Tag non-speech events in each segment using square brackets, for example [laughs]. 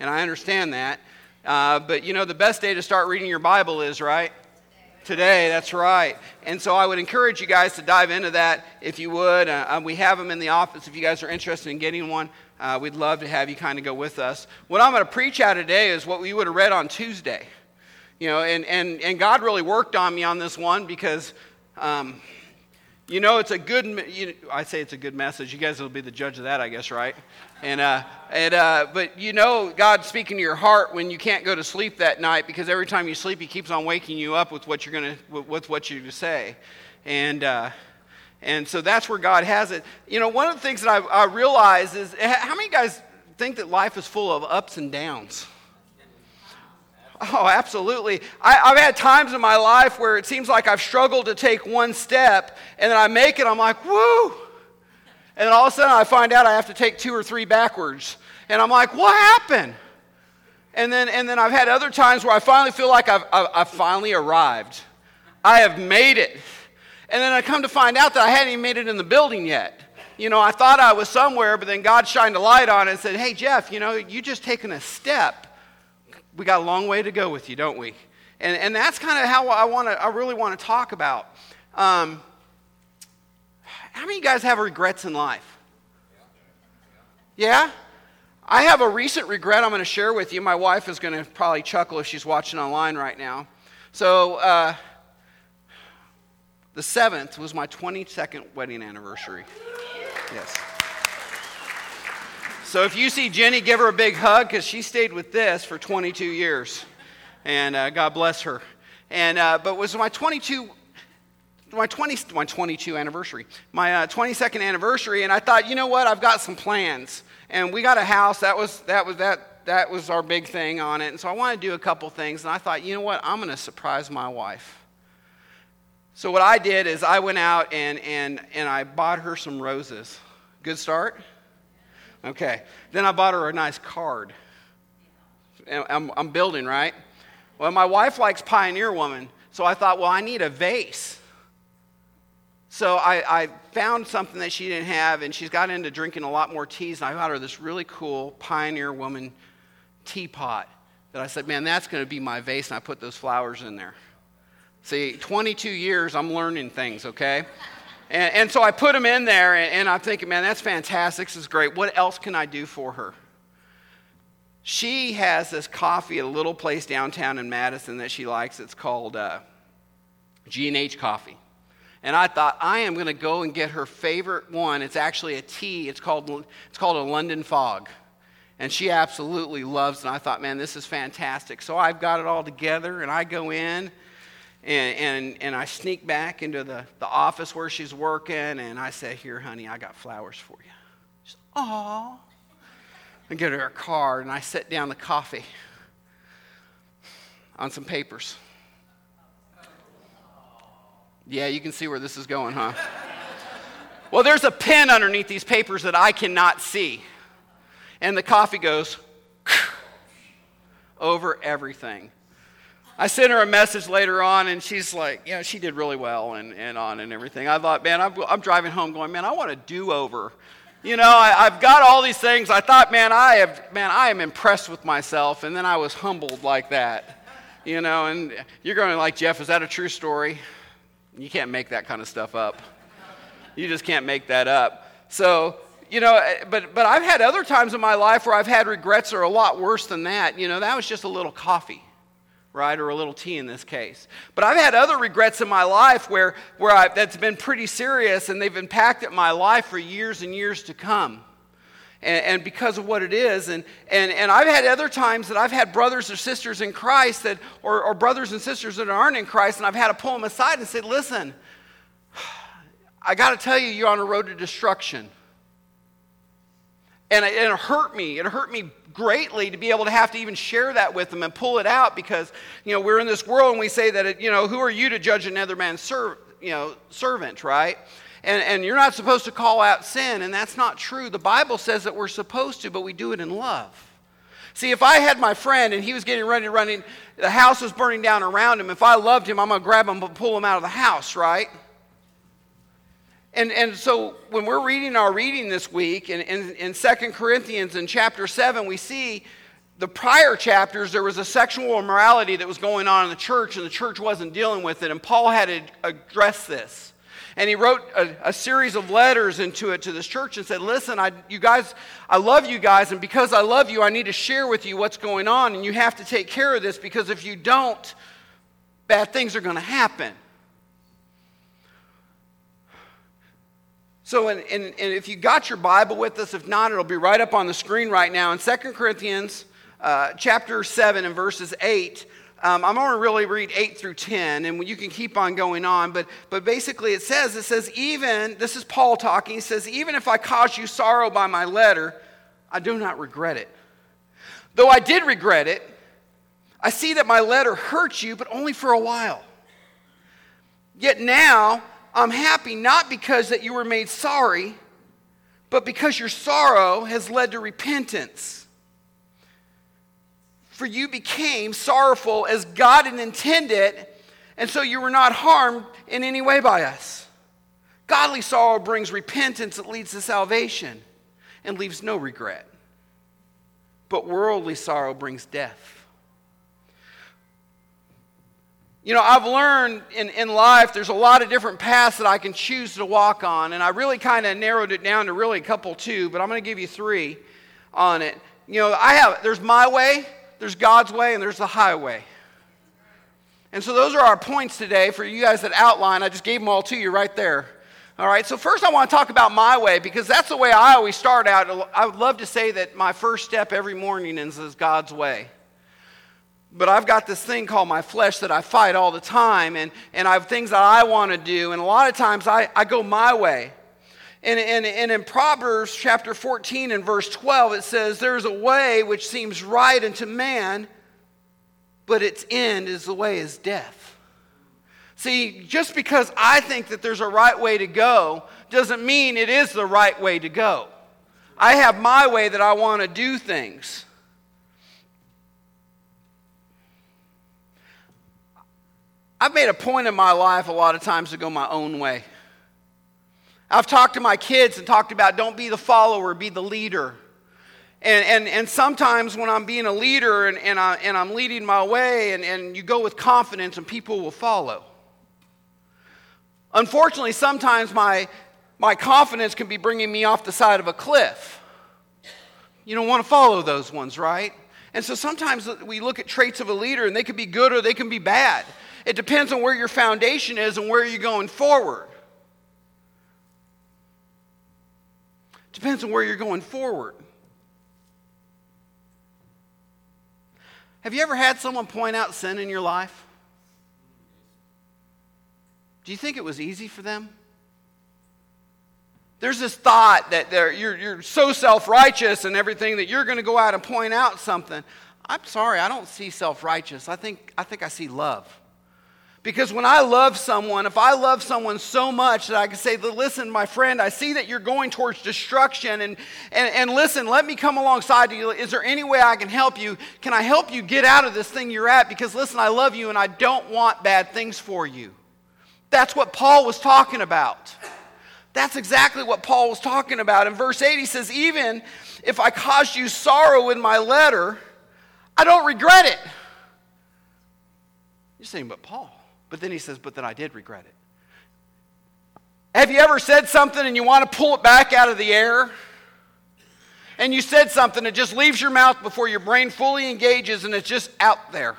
and I understand that. Uh, but you know, the best day to start reading your Bible is, right? Today, that's right. And so I would encourage you guys to dive into that if you would. Uh, uh we have them in the office if you guys are interested in getting one. Uh, we'd love to have you kind of go with us. What I'm going to preach out today is what we would have read on Tuesday. You know, and, and, and God really worked on me on this one because, um, you know, it's a good, you I say it's a good message. You guys will be the judge of that, I guess, right? And, uh, and, uh, but you know, God's speaking to your heart when you can't go to sleep that night because every time you sleep, He keeps on waking you up with what you're going to, with what you say. And, uh, and so that's where God has it. You know, one of the things that I, I realize is how many guys think that life is full of ups and downs? Oh, absolutely. I, have had times in my life where it seems like I've struggled to take one step, and then I make it, I'm like, woo! And then all of a sudden I find out I have to take two or three backwards. And I'm like, what happened? And then, and then I've had other times where I finally feel like I've, I've, I've finally arrived. I have made it. And then I come to find out that I hadn't even made it in the building yet. You know, I thought I was somewhere, but then God shined a light on it and said, hey, Jeff, you know, you just taken a step. We got a long way to go with you, don't we? And, and that's kind of how I, wanna, I really want to talk about. Um, how many of you guys have regrets in life? Yeah? I have a recent regret I'm going to share with you. My wife is going to probably chuckle if she's watching online right now. So, uh, the seventh was my 22nd wedding anniversary. Yes. So, if you see Jenny, give her a big hug because she stayed with this for 22 years. And uh, God bless her. And, uh, but was my 22 my, 20, my 22 anniversary, my uh, 22nd anniversary, and I thought, you know what, I've got some plans. And we got a house, that was, that was, that, that was our big thing on it. And so I wanted to do a couple things, and I thought, you know what, I'm going to surprise my wife. So what I did is I went out and, and, and I bought her some roses. Good start? Okay. Then I bought her a nice card. I'm, I'm building, right? Well, my wife likes Pioneer Woman, so I thought, well, I need a vase. So I, I, found something that she didn't have, and she's got into drinking a lot more teas. And I got her this really cool Pioneer Woman teapot that I said, man, that's going to be my vase. And I put those flowers in there. See, 22 years, I'm learning things, okay? And, and so I put them in there, and, and I'm thinking, man, that's fantastic. This is great. What else can I do for her? She has this coffee at a little place downtown in Madison that she likes. It's called uh, G&H Coffee. And I thought, I am going to go and get her favorite one. It's actually a tea. It's called, it's called a London Fog. And she absolutely loves it. And I thought, man, this is fantastic. So I've got it all together, and I go in and, and, and I sneak back into the, the office where she's working, and I say, Here, honey, I got flowers for you. She's, Aw. I get her a card, and I set down the coffee on some papers. Yeah, you can see where this is going, huh? well, there's a pen underneath these papers that I cannot see. And the coffee goes [laughs] over everything. I sent her a message later on, and she's like, yeah, she did really well and, and on and everything. I thought, man, I'm, I'm driving home going, man, I want a do over. You know, I, have got all these things. I thought, man, I have, man, I am impressed with myself. And then I was humbled like that. You know, and you're going like, Jeff, is that a true story? You can't make that kind of stuff up. You just can't make that up. So, you know, eh, but, but I've had other times in my life where I've had regrets that are a lot worse than that. You know, that was just a little coffee, right? Or a little tea in this case. But I've had other regrets in my life where, where I, that's been pretty serious and they've impacted my life for years and years to come and, and, because of what it is. And, and, and I've had other times that I've had brothers or sisters in Christ that, or, or brothers and sisters that aren't in Christ, and I've had to pull them aside and say, listen, I got to tell you, you're on a road to destruction. And it, and it hurt me. It hurt me greatly to be able to have to even share that with them and pull it out because, you know, we're in this world and we say that, it, you know, who are you to judge another man's serv- you know, servant, right? And, and you're not supposed to call out sin, and that's not true. The Bible says that we're supposed to, but we do it in love. See, if I had my friend and he was getting ready to run in, the house was burning down around him, if I loved him, I'm going to grab him and pull him out of the house, right? And, and so when we're reading our reading this week in, in, in 2 Corinthians in chapter 7, we see the prior chapters, there was a sexual immorality that was going on in the church, and the church wasn't dealing with it. And Paul had to address this. And he wrote a, a series of letters into it to this church and said, Listen, I, you guys, I love you guys, and because I love you, I need to share with you what's going on, and you have to take care of this because if you don't, bad things are going to happen. So, and, and, if you got your Bible with us, if not, it'll be right up on the screen right now. In 2 Corinthians uh, chapter 7 and verses 8, um, I'm going to really read 8 through 10, and you can keep on going on. But, but basically, it says, it says, even, this is Paul talking, he says, even if I cause you sorrow by my letter, I do not regret it. Though I did regret it, I see that my letter hurt you, but only for a while. Yet now, I'm happy not because that you were made sorry, but because your sorrow has led to repentance. For you became sorrowful as God had intended, and so you were not harmed in any way by us. Godly sorrow brings repentance that leads to salvation and leaves no regret. But worldly sorrow brings death. You know, I've learned in, in life there's a lot of different paths that I can choose to walk on, and I really kind of narrowed it down to really a couple, two, but I'm going to give you three on it. You know, I have, there's my way, there's God's way, and there's the highway. And so those are our points today for you guys that outline. I just gave them all to you right there. All right, so first I want to talk about my way because that's the way I always start out. I would love to say that my first step every morning is God's way. But I've got this thing called my flesh that I fight all the time, and, and I have things that I want to do, and a lot of times I, I go my way. And, and, and in Proverbs chapter 14 and verse 12, it says, There's a way which seems right unto man, but its end is the way is death. See, just because I think that there's a right way to go doesn't mean it is the right way to go. I have my way that I want to do things. I've made a point in my life a lot of times to go my own way. I've talked to my kids and talked about don't be the follower, be the leader. And, and, and sometimes when I'm being a leader and, and, I, and I'm leading my way, and, and you go with confidence and people will follow. Unfortunately, sometimes my, my confidence can be bringing me off the side of a cliff. You don't want to follow those ones, right? And so sometimes we look at traits of a leader and they can be good or they can be bad. It depends on where your foundation is and where you're going forward. Depends on where you're going forward. Have you ever had someone point out sin in your life? Do you think it was easy for them? There's this thought that you're, you're so self righteous and everything that you're going to go out and point out something. I'm sorry, I don't see self righteous. I think, I think I see love. Because when I love someone, if I love someone so much that I can say, listen, my friend, I see that you're going towards destruction, and, and, and listen, let me come alongside you. Is there any way I can help you? Can I help you get out of this thing you're at? Because listen, I love you and I don't want bad things for you. That's what Paul was talking about. That's exactly what Paul was talking about. In verse 8, he says, Even if I caused you sorrow in my letter, I don't regret it. You're saying, but Paul, but then he says, But then I did regret it. Have you ever said something and you want to pull it back out of the air? And you said something that just leaves your mouth before your brain fully engages and it's just out there.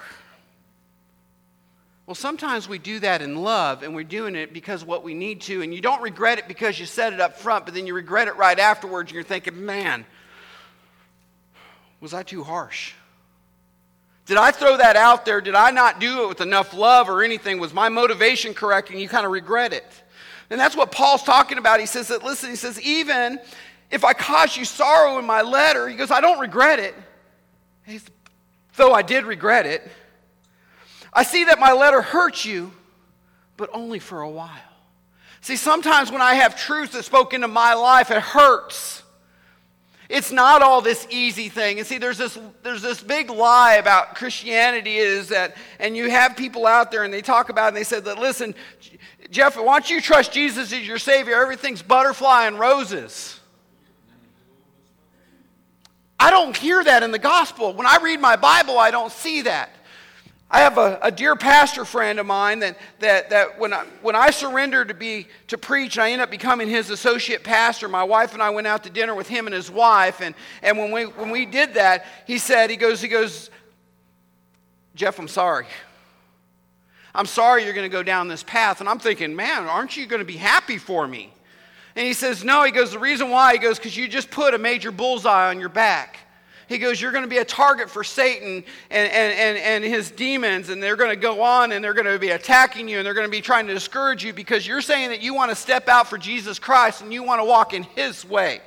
Well, sometimes we do that in love and we're doing it because what we need to, and you don't regret it because you said it up front, but then you regret it right afterwards and you're thinking, man, was I too harsh? Did I throw that out there? Did I not do it with enough love or anything? Was my motivation correct? And you kind of regret it. And that's what Paul's talking about. He says that, listen, he says, even if I caused you sorrow in my letter, he goes, I don't regret it. Says, Though I did regret it, I see that my letter hurt you, but only for a while. See, sometimes when I have truth that's spoken into my life, it hurts. It's not all this easy thing. And see, there's this, there's this big lie about Christianity is that, and you have people out there and they talk about it and they said that, listen, Jeff, once you trust Jesus as your Savior, everything's butterfly and roses. I don't hear that in the gospel. When I read my Bible, I don't see that. I have a, a dear pastor friend of mine that, that, that when, I, when I surrendered to, be, to preach, I ended up becoming his associate pastor. My wife and I went out to dinner with him and his wife. And, and when, we, when we did that, he said, he goes, he goes, Jeff, I'm sorry. I'm sorry you're going to go down this path. And I'm thinking, man, aren't you going to be happy for me? And he says, no. He goes, the reason why, he goes, because you just put a major bullseye on your back. He goes, You're going to be a target for Satan and, and, and, and his demons, and they're going to go on and they're going to be attacking you and they're going to be trying to discourage you because you're saying that you want to step out for Jesus Christ and you want to walk in his way.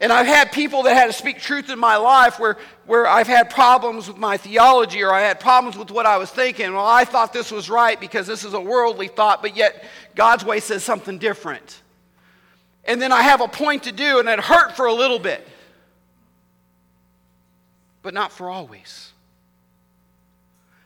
And I've had people that had to speak truth in my life where, where I've had problems with my theology or I had problems with what I was thinking. Well, I thought this was right because this is a worldly thought, but yet God's way says something different. And then I have a point to do, and it hurt for a little bit but not for always.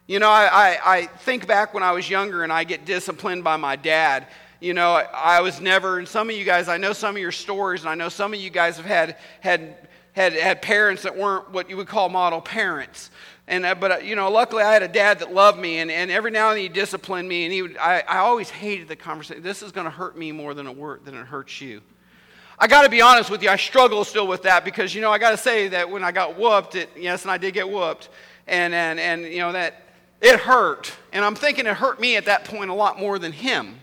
You know, I, I, I, think back when I was younger and I get disciplined by my dad. You know, I, I, was never, and some of you guys, I know some of your stories, and I know some of you guys have had, had, had, had parents that weren't what you would call model parents. And, uh, but, uh, you know, luckily I had a dad that loved me, and, and every now and then he disciplined me, and he would, I, I always hated the conversation. This is going to hurt me more than it, than it hurts you. I got to be honest with you, I struggle still with that because, you know, I got to say that when I got whooped, it, yes, and I did get whooped, and, and, and, you know, that it hurt. And I'm thinking it hurt me at that point a lot more than him.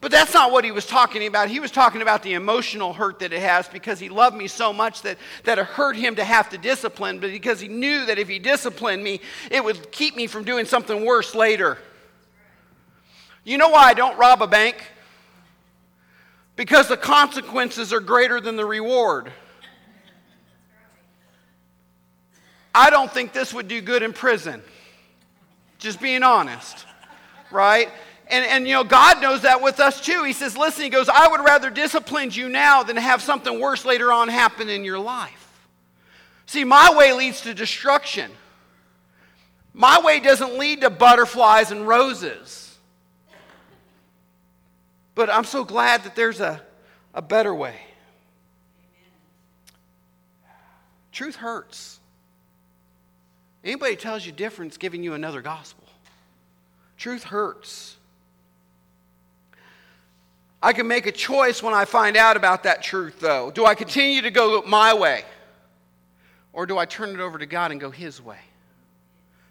But that's not what he was talking about. He was talking about the emotional hurt that it has because he loved me so much that, that it hurt him to have to discipline, but because he knew that if he disciplined me, it would keep me from doing something worse later. You know why I don't rob a bank? Because the consequences are greater than the reward. I don't think this would do good in prison. Just being honest, right? And, and you know, God knows that with us too. He says, listen, he goes, I would rather discipline you now than have something worse later on happen in your life. See, my way leads to destruction. My way doesn't lead to butterflies and roses. But I'm so glad that there's a, a better way. Truth hurts. Anybody tells you different is giving you another gospel. Truth hurts. I can make a choice when I find out about that truth, though. Do I continue to go my way? Or do I turn it over to God and go His way?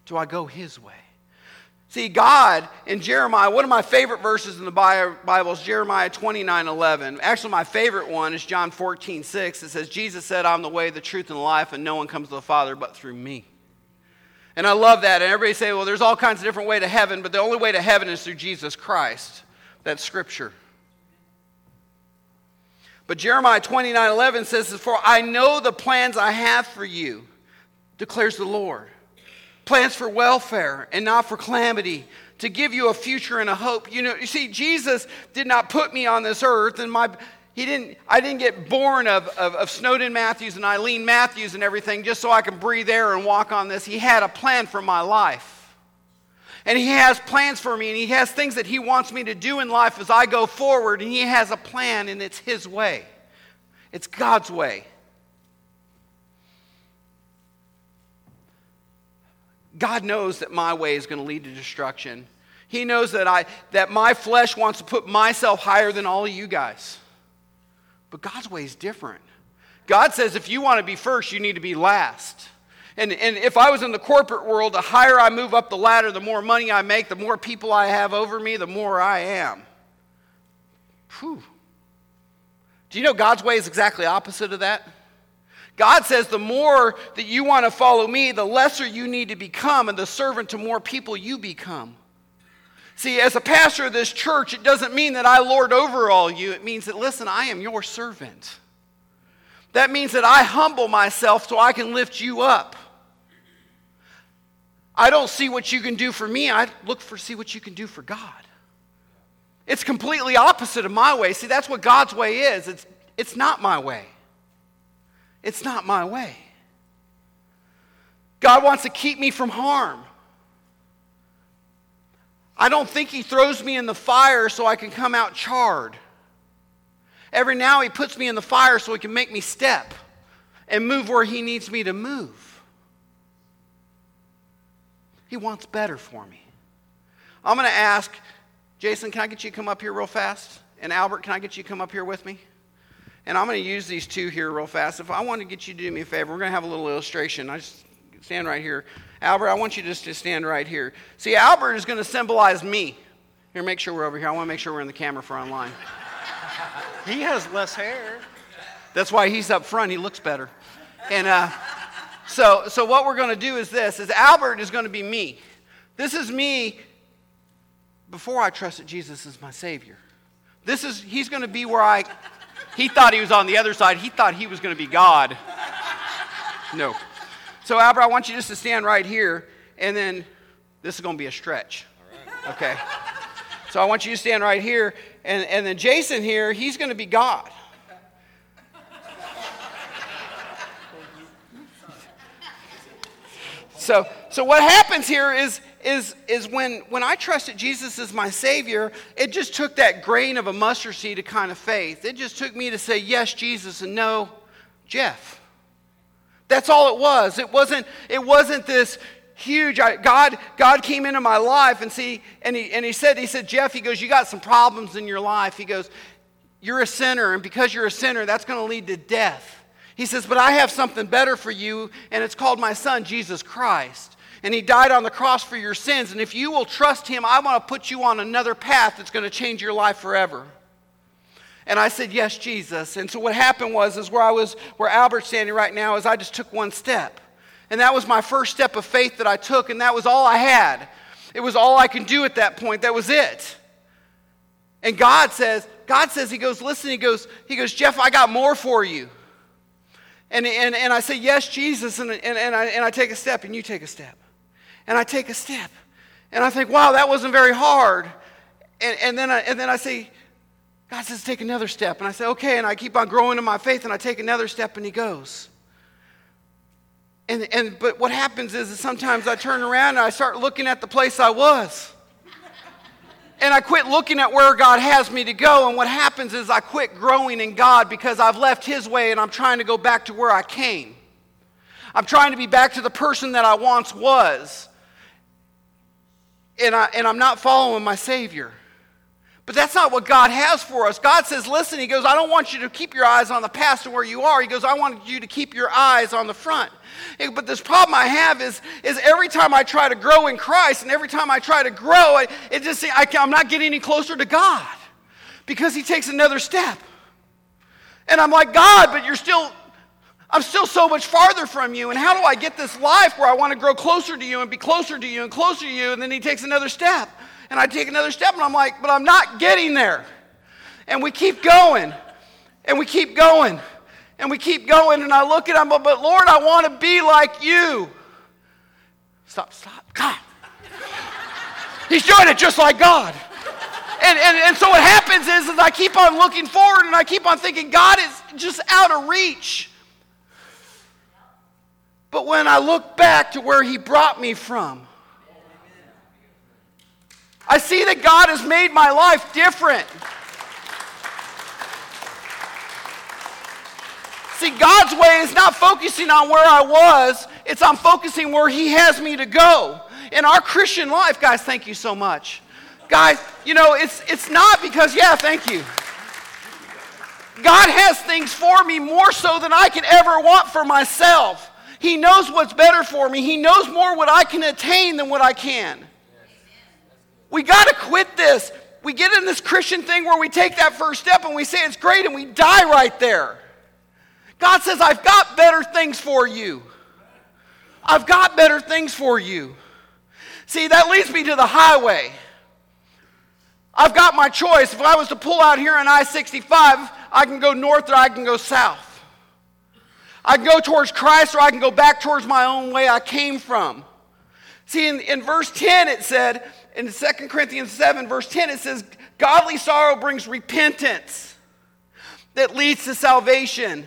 Do I go His way? See, God in Jeremiah, one of my favorite verses in the Bible is Jeremiah 29 11. Actually, my favorite one is John 14 6. It says, Jesus said, I'm the way, the truth, and the life, and no one comes to the Father but through me. And I love that. And everybody say, well, there's all kinds of different way to heaven, but the only way to heaven is through Jesus Christ. That's scripture. But Jeremiah 29 11 says, For I know the plans I have for you, declares the Lord plans for welfare and not for calamity, to give you a future and a hope. You know, you see, Jesus did not put me on this earth, and my he didn't I didn't get born of, of, of Snowden Matthews and Eileen Matthews and everything just so I can breathe air and walk on this. He had a plan for my life. And he has plans for me, and he has things that he wants me to do in life as I go forward, and he has a plan, and it's his way. It's God's way. God knows that my way is going to lead to destruction. He knows that, I, that my flesh wants to put myself higher than all of you guys. But God's way is different. God says if you want to be first, you need to be last. And, and if I was in the corporate world, the higher I move up the ladder, the more money I make, the more people I have over me, the more I am. Whew. Do you know God's way is exactly opposite of that? God says the more that you want to follow me, the lesser you need to become, and the servant to more people you become. See, as a pastor of this church, it doesn't mean that I lord over all you. It means that, listen, I am your servant. That means that I humble myself so I can lift you up. I don't see what you can do for me, I look for see what you can do for God. It's completely opposite of my way. See, that's what God's way is. It's, it's not my way. It's not my way. God wants to keep me from harm. I don't think He throws me in the fire so I can come out charred. Every now He puts me in the fire so He can make me step. and move where He needs me to move. He wants better for me. I'm going to ask Jason, can I get you to come up here real fast? And Albert, can I get you to come up here with me? And I'm going to use these two here real fast. If I want to get you to do me a favor, we're going to have a little illustration. I just stand right here. Albert, I want you just to stand right here. See, Albert is going to symbolize me. Here, make sure we're over here. I want to make sure we're in the camera for online. [laughs] he has less hair. That's why he's up front. He looks better. And uh, so, so what we're going to do is this: is Albert is going to be me. This is me before I trusted Jesus as my Savior. This is he's going to be where I. He thought he was on the other side. He thought he was going to be God. No. So Albert, I want you just to stand right here, and then this is going to be a stretch. Okay. So I want you to stand right here. And, and then Jason here, he's going to be God. So, so what happens here is, is, is when, when I trusted Jesus as my Savior, it just took that grain of a mustard seed of kind of faith. It just took me to say, yes, Jesus, and no, Jeff. That's all it was. It wasn't, it wasn't this huge. I, God, God came into my life and see, and he, and he said, he said, Jeff, he goes, you got some problems in your life. He goes, you're a sinner, and because you're a sinner, that's going to lead to death. He says, but I have something better for you, and it's called my son, Jesus Christ. And he died on the cross for your sins. And if you will trust him, I want to put you on another path that's going to change your life forever. And I said, Yes, Jesus. And so what happened was, is where I was, where Albert's standing right now, is I just took one step. And that was my first step of faith that I took, and that was all I had. It was all I can do at that point. That was it. And God says, God says, He goes, listen, He goes, He goes, Jeff, I got more for you. And, and, and I say, Yes, Jesus. And, and, and, I, and I take a step, and you take a step. And I take a step. And I think, wow, that wasn't very hard. And, and, then, I, and then I say, God says, take another step. And I say, okay. And I keep on growing in my faith, and I take another step, and He goes. And, and, but what happens is, is sometimes I turn around and I start looking at the place I was. And I quit looking at where God has me to go. And what happens is I quit growing in God because I've left His way and I'm trying to go back to where I came. I'm trying to be back to the person that I once was. And, I, and I'm not following my Savior. But that's not what God has for us. God says, listen, He goes, I don't want you to keep your eyes on the past and where you are. He goes, I want you to keep your eyes on the front. But this problem I have is, is every time I try to grow in Christ and every time I try to grow, it, just, I, I'm not getting any closer to God because He takes another step. And I'm like, God, but you're still, I'm still so much farther from you. And how do I get this life where I want to grow closer to you and be closer to you and closer to you? And then He takes another step and I take another step and I'm like, but I'm not getting there. And we keep going and we keep going and we keep going. And I look at him, but Lord, I want to be like you. Stop, stop. God. He's doing it just like God. And, and, and so what happens is, is I keep on looking forward and I keep on thinking God is just out of reach. But when I look back to where He brought me from, I see that God has made my life different. See, God's way is not focusing on where I was, it's on focusing where He has me to go. In our Christian life, guys, thank you so much. Guys, you know, it's, it's not because, yeah, thank you. God has things for me more so than I can ever want for myself. He knows what's better for me. He knows more what I can attain than what I can. We got to quit this. We get in this Christian thing where we take that first step and we say it's great and we die right there. God says, I've got better things for you. I've got better things for you. See, that leads me to the highway. I've got my choice. If I was to pull out here on I 65, I can go north or I can go south. I can go towards Christ or I can go back towards my own way I came from. See, in, in verse 10, it said, in 2 Corinthians 7, verse 10, it says, Godly sorrow brings repentance that leads to salvation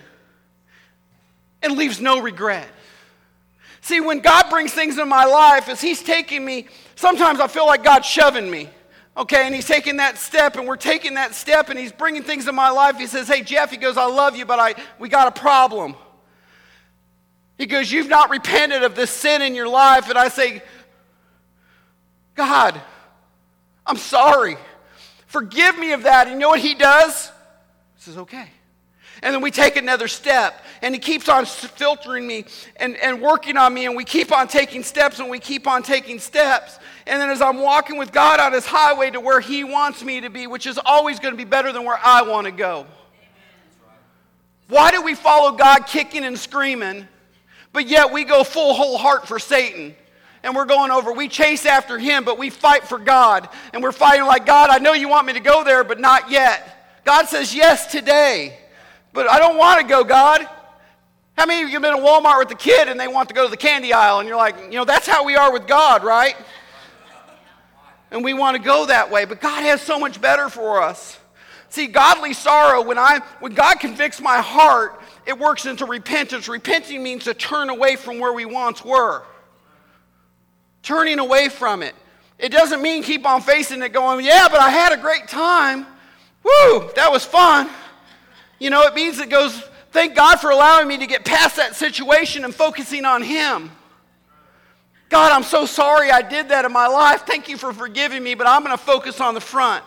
and leaves no regret. See, when God brings things in my life, as He's taking me, sometimes I feel like God's shoving me. Okay, and he's taking that step, and we're taking that step, and he's bringing things in my life. He says, Hey, Jeff, he goes, I love you, but I, we got a problem. He goes, You've not repented of this sin in your life. And I say, God, I'm sorry. Forgive me of that. And you know what he does? He says, Okay. And then we take another step, and he keeps on filtering me and, and working on me, and we keep on taking steps, and we keep on taking steps. And then as I'm walking with God on his highway to where he wants me to be, which is always going to be better than where I want to go. Why do we follow God kicking and screaming, but yet we go full whole heart for Satan? and we're going over. We chase after him, but we fight for God. And we're fighting like, God, I know you want me to go there, but not yet. God says yes today, but I don't want to go, God. How many of you have been in Walmart with the kid and they want to go to the candy aisle? And you're like, you know, that's how we are with God, right? And we want to go that way, but God has so much better for us. See, godly sorrow, when, I, when God convicts my heart, it works into repentance. Repenting means to turn away from where we once were turning away from it. It doesn't mean keep on facing it going, yeah, but I had a great time. Woo, that was fun. You know, it means it goes, thank God for allowing me to get past that situation and focusing on Him. God, I'm so sorry I did that in my life. Thank you for forgiving me, but I'm going to focus on the front.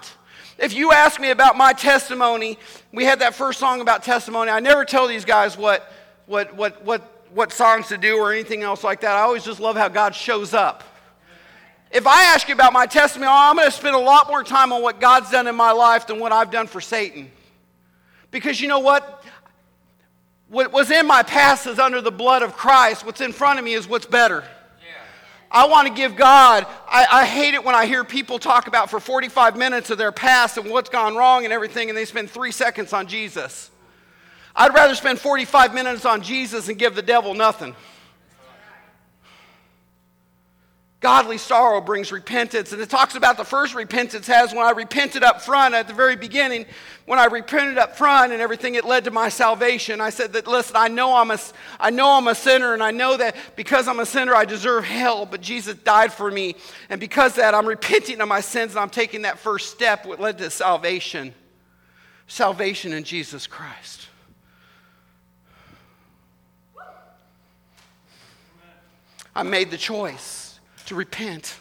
If you ask me about my testimony, we had that first song about testimony. I never tell these guys what, what, what, what, what songs to do or anything else like that. I always just love how God shows up. If I ask you about my testimony, oh, I'm going to spend a lot more time on what God's done in my life than what I've done for Satan. Because you know what? What was in my past is under the blood of Christ. What's in front of me is what's better. I want to give God, I, I, hate it when I hear people talk about for 45 minutes of their past and what's gone wrong and everything, and they spend three seconds on Jesus. I'd rather spend 45 minutes on Jesus and give the devil nothing. Godly sorrow brings repentance. And it talks about the first repentance has when I repented up front at the very beginning. When I repented up front and everything, it led to my salvation. I said that, listen, I know I'm a, I know I'm a sinner, and I know that because I'm a sinner, I deserve hell, but Jesus died for me. And because that, I'm repenting of my sins, and I'm taking that first step, what led to salvation. Salvation in Jesus Christ. I made the choice to repent.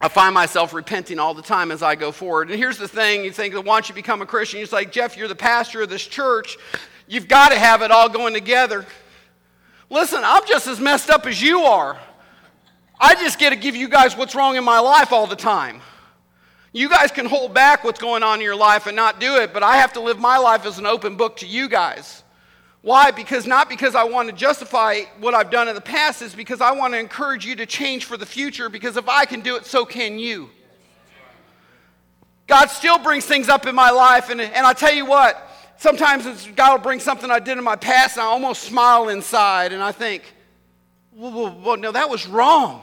I find myself repenting all the time as I go forward. And here's the thing you think that once you become a Christian, you're like, Jeff, you're the pastor of this church. You've got to have it all going together. Listen, I'm just as messed up as you are. I just get to give you guys what's wrong in my life all the time. You guys can hold back what's going on in your life and not do it, but I have to live my life as an open book to you guys. Why? Because not because I want to justify what I've done in the past, is because I want to encourage you to change for the future, because if I can do it, so can you. God still brings things up in my life, and, and I tell you what, sometimes God will bring something I did in my past, and I almost smile inside, and I think, well, well, well no, that was wrong.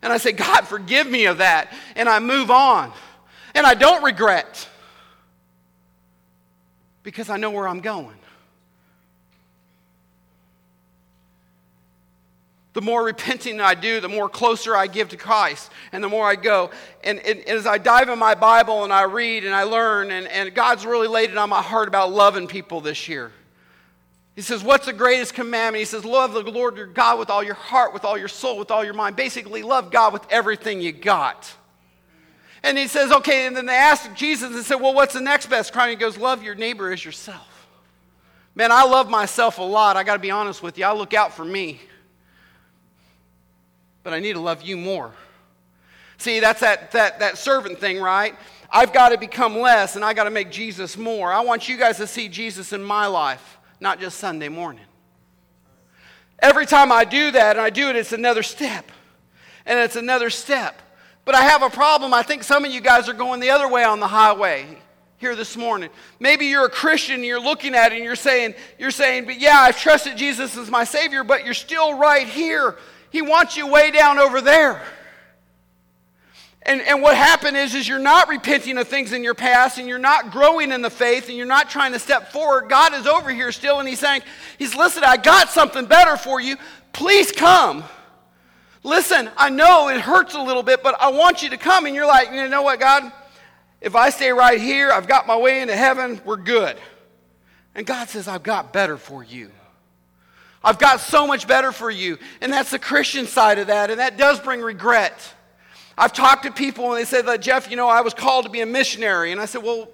And I say, God, forgive me of that, and I move on. And I don't regret, because I know where I'm going. The more repenting I do, the more closer I give to Christ, and the more I go. And, and, and, as I dive in my Bible and I read and I learn, and, and God's really laid it on my heart about loving people this year. He says, What's the greatest commandment? He says, Love the Lord your God with all your heart, with all your soul, with all your mind. Basically, love God with everything you got. And he says, Okay, and then they asked Jesus and said, Well, what's the next best crime? He goes, Love your neighbor as yourself. Man, I love myself a lot. I got to be honest with you. I look out for me but I need to love you more. See, that's that, that, that servant thing, right? I've got to become less and I got to make Jesus more. I want you guys to see Jesus in my life, not just Sunday morning. Every time I do that and I do it, it's another step. And it's another step. But I have a problem. I think some of you guys are going the other way on the highway here this morning. Maybe you're a Christian and you're looking at it and you're saying, you're saying, but yeah, I've trusted Jesus as my Savior, but you're still right here he wants you way down over there. And, and what happened is, is you're not repenting of things in your past and you're not growing in the faith and you're not trying to step forward. God is over here still and he's saying, he's, listen, I got something better for you. Please come. Listen, I know it hurts a little bit, but I want you to come. And you're like, you know what, God? If I stay right here, I've got my way into heaven, we're good. And God says, I've got better for you. I've got so much better for you. And that's the Christian side of that, and that does bring regret. I've talked to people and they said, that, Jeff, you know, I was called to be a missionary. And I said, Well,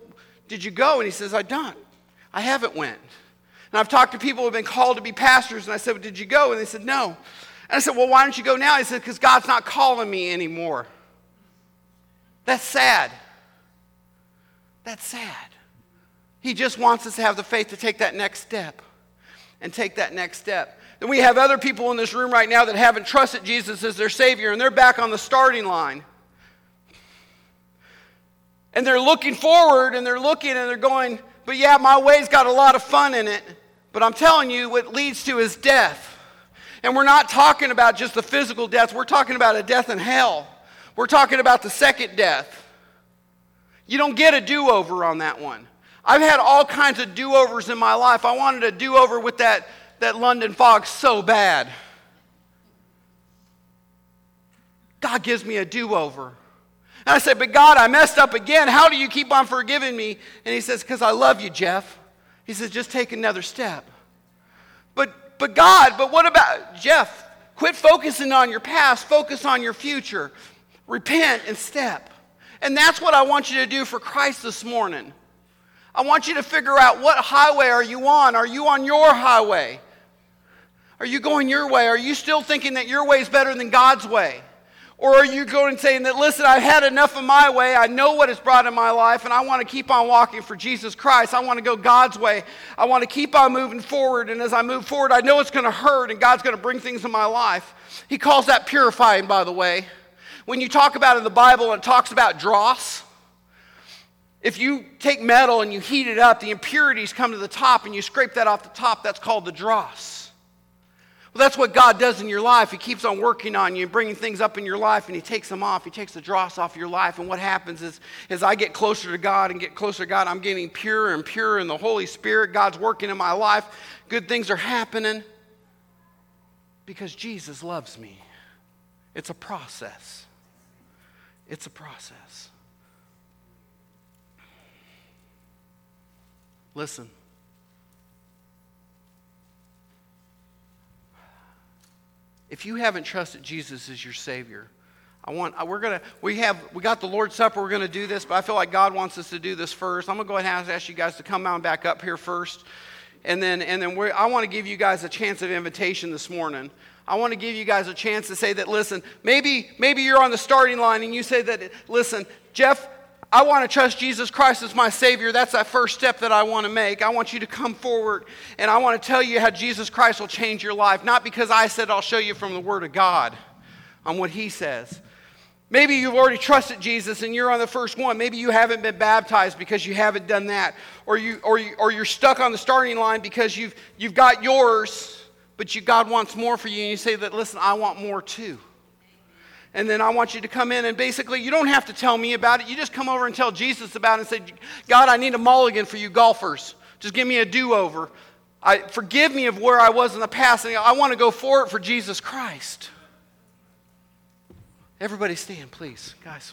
did you go? And he says, I don't. I haven't went. And I've talked to people who have been called to be pastors, and I said, well, Did you go? And they said, No. And I said, Well, why don't you go now? He said, Because God's not calling me anymore. That's sad. That's sad. He just wants us to have the faith to take that next step and take that next step. Then we have other people in this room right now that haven't trusted Jesus as their Savior, and they're back on the starting line. And they're looking forward and they're looking and they're going, but yeah, my way's got a lot of fun in it. But I'm telling you, what leads to is death. And we're not talking about just the physical death, we're talking about a death in hell. We're talking about the second death. You don't get a do over on that one. I've had all kinds of do overs in my life. I wanted a do over with that, that London fog so bad. God gives me a do over. And I said, But God, I messed up again. How do you keep on forgiving me? And he says, Because I love you, Jeff. He says, Just take another step. But, but God, but what about Jeff? Quit focusing on your past, focus on your future. Repent and step. And that's what I want you to do for Christ this morning. I want you to figure out what highway are you on? Are you on your highway? Are you going your way? Are you still thinking that your way is better than God's way? Or are you going and saying that, listen, I've had enough of my way. I know what it's brought in my life, and I want to keep on walking for Jesus Christ. I want to go God's way. I want to keep on moving forward. And as I move forward, I know it's going to hurt, and God's going to bring things in my life. He calls that purifying, by the way. When you talk about in the Bible, it talks about dross. If you take metal and you heat it up, the impurities come to the top, and you scrape that off the top. That's called the dross. Well, that's what God does in your life. He keeps on working on you and bringing things up in your life, and He takes them off. He takes the dross off your life. And what happens is, as I get closer to God and get closer to God, I'm getting purer and purer in the Holy Spirit. God's working in my life. Good things are happening because Jesus loves me. It's a process. It's a process. Listen. if you haven't trusted Jesus as your Savior, I want, we're gonna, we have, we got the Lord's Supper, we're gonna do this, but I feel like God wants us to do this first. I'm gonna go ahead and ask you guys to come on back up here first. And then, and then I want to give you guys a chance of invitation this morning. I want to give you guys a chance to say that, listen, maybe, maybe you're on the starting line and you say that, listen, Jeff, I want to trust Jesus Christ as my Savior. That's that first step that I want to make. I want you to come forward and I want to tell you how Jesus Christ will change your life. Not because I said I'll show you from the Word of God on what He says. Maybe you've already trusted Jesus and you're on the first one. Maybe you haven't been baptized because you haven't done that. Or, you, or, you, or you're stuck on the starting line because you've, you've got yours, but you, God wants more for you. And you say that, listen, I want more too and then I want you to come in and basically you don't have to tell me about it. You just come over and tell Jesus about it and say, God, I need a mulligan for you golfers. Just give me a do over. I, forgive me of where I was in the past, and I want to go for it for Jesus Christ. Everybody stand, please, guys.